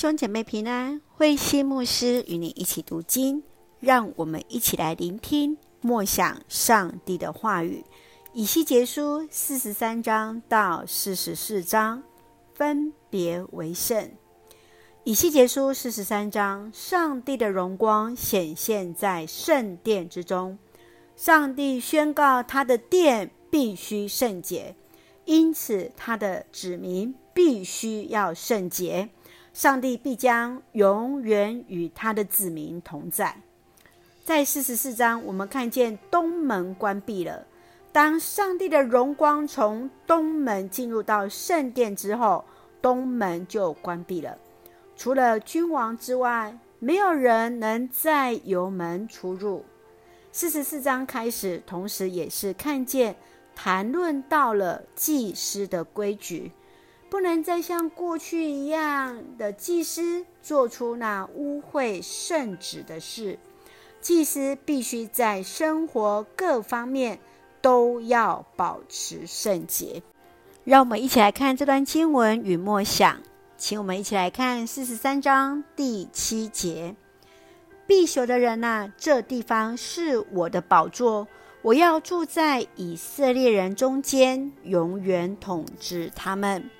兄姐妹平安，慧馨牧师与你一起读经，让我们一起来聆听默想上帝的话语。以西结书四十三章到四十四章，分别为圣。以西结书四十三章，上帝的荣光显现在圣殿之中，上帝宣告他的殿必须圣洁，因此他的子民必须要圣洁。上帝必将永远与他的子民同在。在四十四章，我们看见东门关闭了。当上帝的荣光从东门进入到圣殿之后，东门就关闭了。除了君王之外，没有人能再由门出入。四十四章开始，同时也是看见谈论到了祭司的规矩。不能再像过去一样的祭司做出那污秽圣旨的事。祭司必须在生活各方面都要保持圣洁。让我们一起来看这段经文与默想，请我们一起来看四十三章第七节：必朽的人呐，这地方是我的宝座，我要住在以色列人中间，永远统治他们。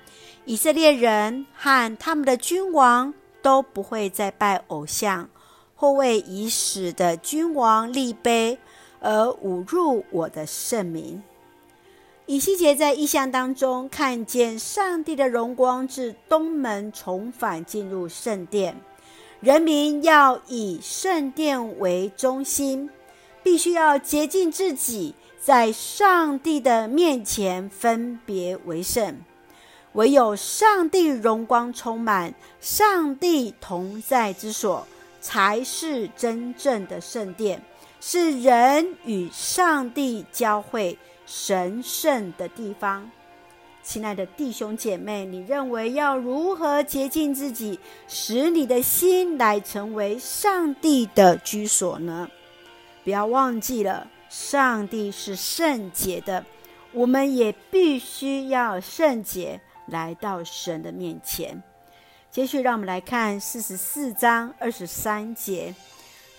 以色列人和他们的君王都不会再拜偶像，或为已死的君王立碑，而侮辱我的圣名。以西结在异象当中看见上帝的荣光自东门重返进入圣殿，人民要以圣殿为中心，必须要洁净自己，在上帝的面前分别为圣。唯有上帝荣光充满，上帝同在之所，才是真正的圣殿，是人与上帝交汇神圣的地方。亲爱的弟兄姐妹，你认为要如何洁净自己，使你的心来成为上帝的居所呢？不要忘记了，上帝是圣洁的，我们也必须要圣洁。来到神的面前。接续，让我们来看四十四章二十三节：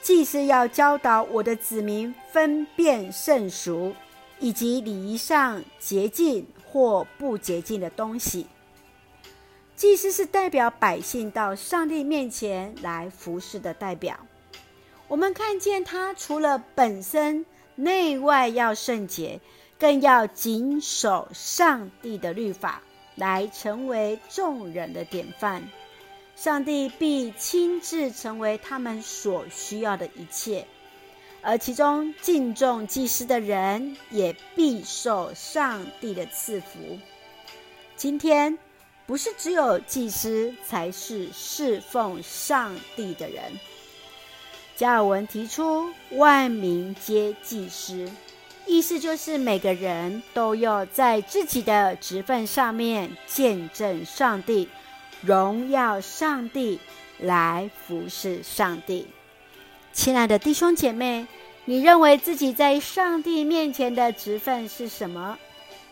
祭司要教导我的子民分辨圣俗，以及礼仪上洁净或不洁净的东西。祭司是代表百姓到上帝面前来服侍的代表。我们看见他除了本身内外要圣洁，更要谨守上帝的律法。来成为众人的典范，上帝必亲自成为他们所需要的一切，而其中敬重祭司的人也必受上帝的赐福。今天不是只有祭司才是侍奉上帝的人，加尔文提出万民皆祭司。意思就是每个人都要在自己的职分上面见证上帝，荣耀上帝，来服侍上帝。亲爱的弟兄姐妹，你认为自己在上帝面前的职分是什么？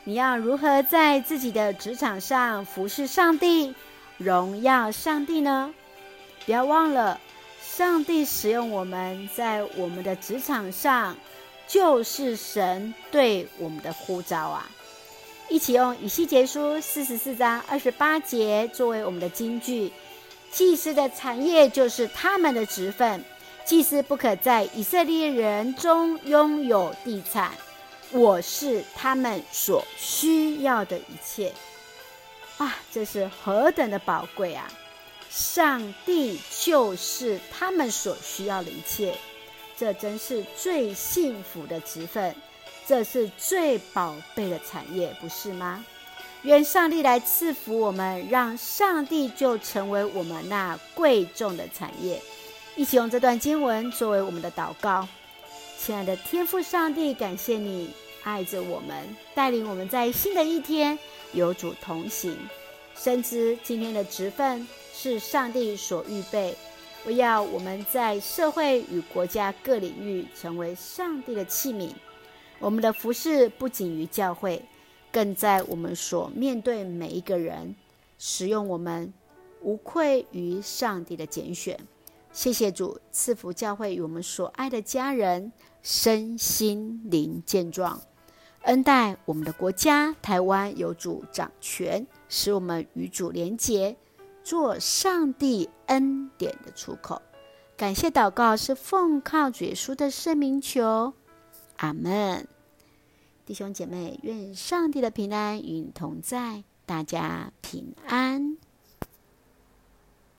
你要如何在自己的职场上服侍上帝，荣耀上帝呢？不要忘了，上帝使用我们在我们的职场上。就是神对我们的呼召啊！一起用以西结书四十四章二十八节作为我们的金句。祭司的产业就是他们的职分，祭司不可在以色列人中拥有地产。我是他们所需要的一切。啊，这是何等的宝贵啊！上帝就是他们所需要的一切。这真是最幸福的职分，这是最宝贝的产业，不是吗？愿上帝来赐福我们，让上帝就成为我们那贵重的产业。一起用这段经文作为我们的祷告。亲爱的天父上帝，感谢你爱着我们，带领我们在新的一天有主同行。深知今天的职分是上帝所预备。我要我们在社会与国家各领域成为上帝的器皿。我们的服事不仅于教会，更在我们所面对每一个人，使用我们无愧于上帝的拣选。谢谢主赐福教会与我们所爱的家人身心灵健壮，恩待我们的国家台湾有主掌权，使我们与主连结，做上帝恩典的出口。感谢祷告是奉靠主耶稣的圣名求，阿门。弟兄姐妹，愿上帝的平安与你同在，大家平安。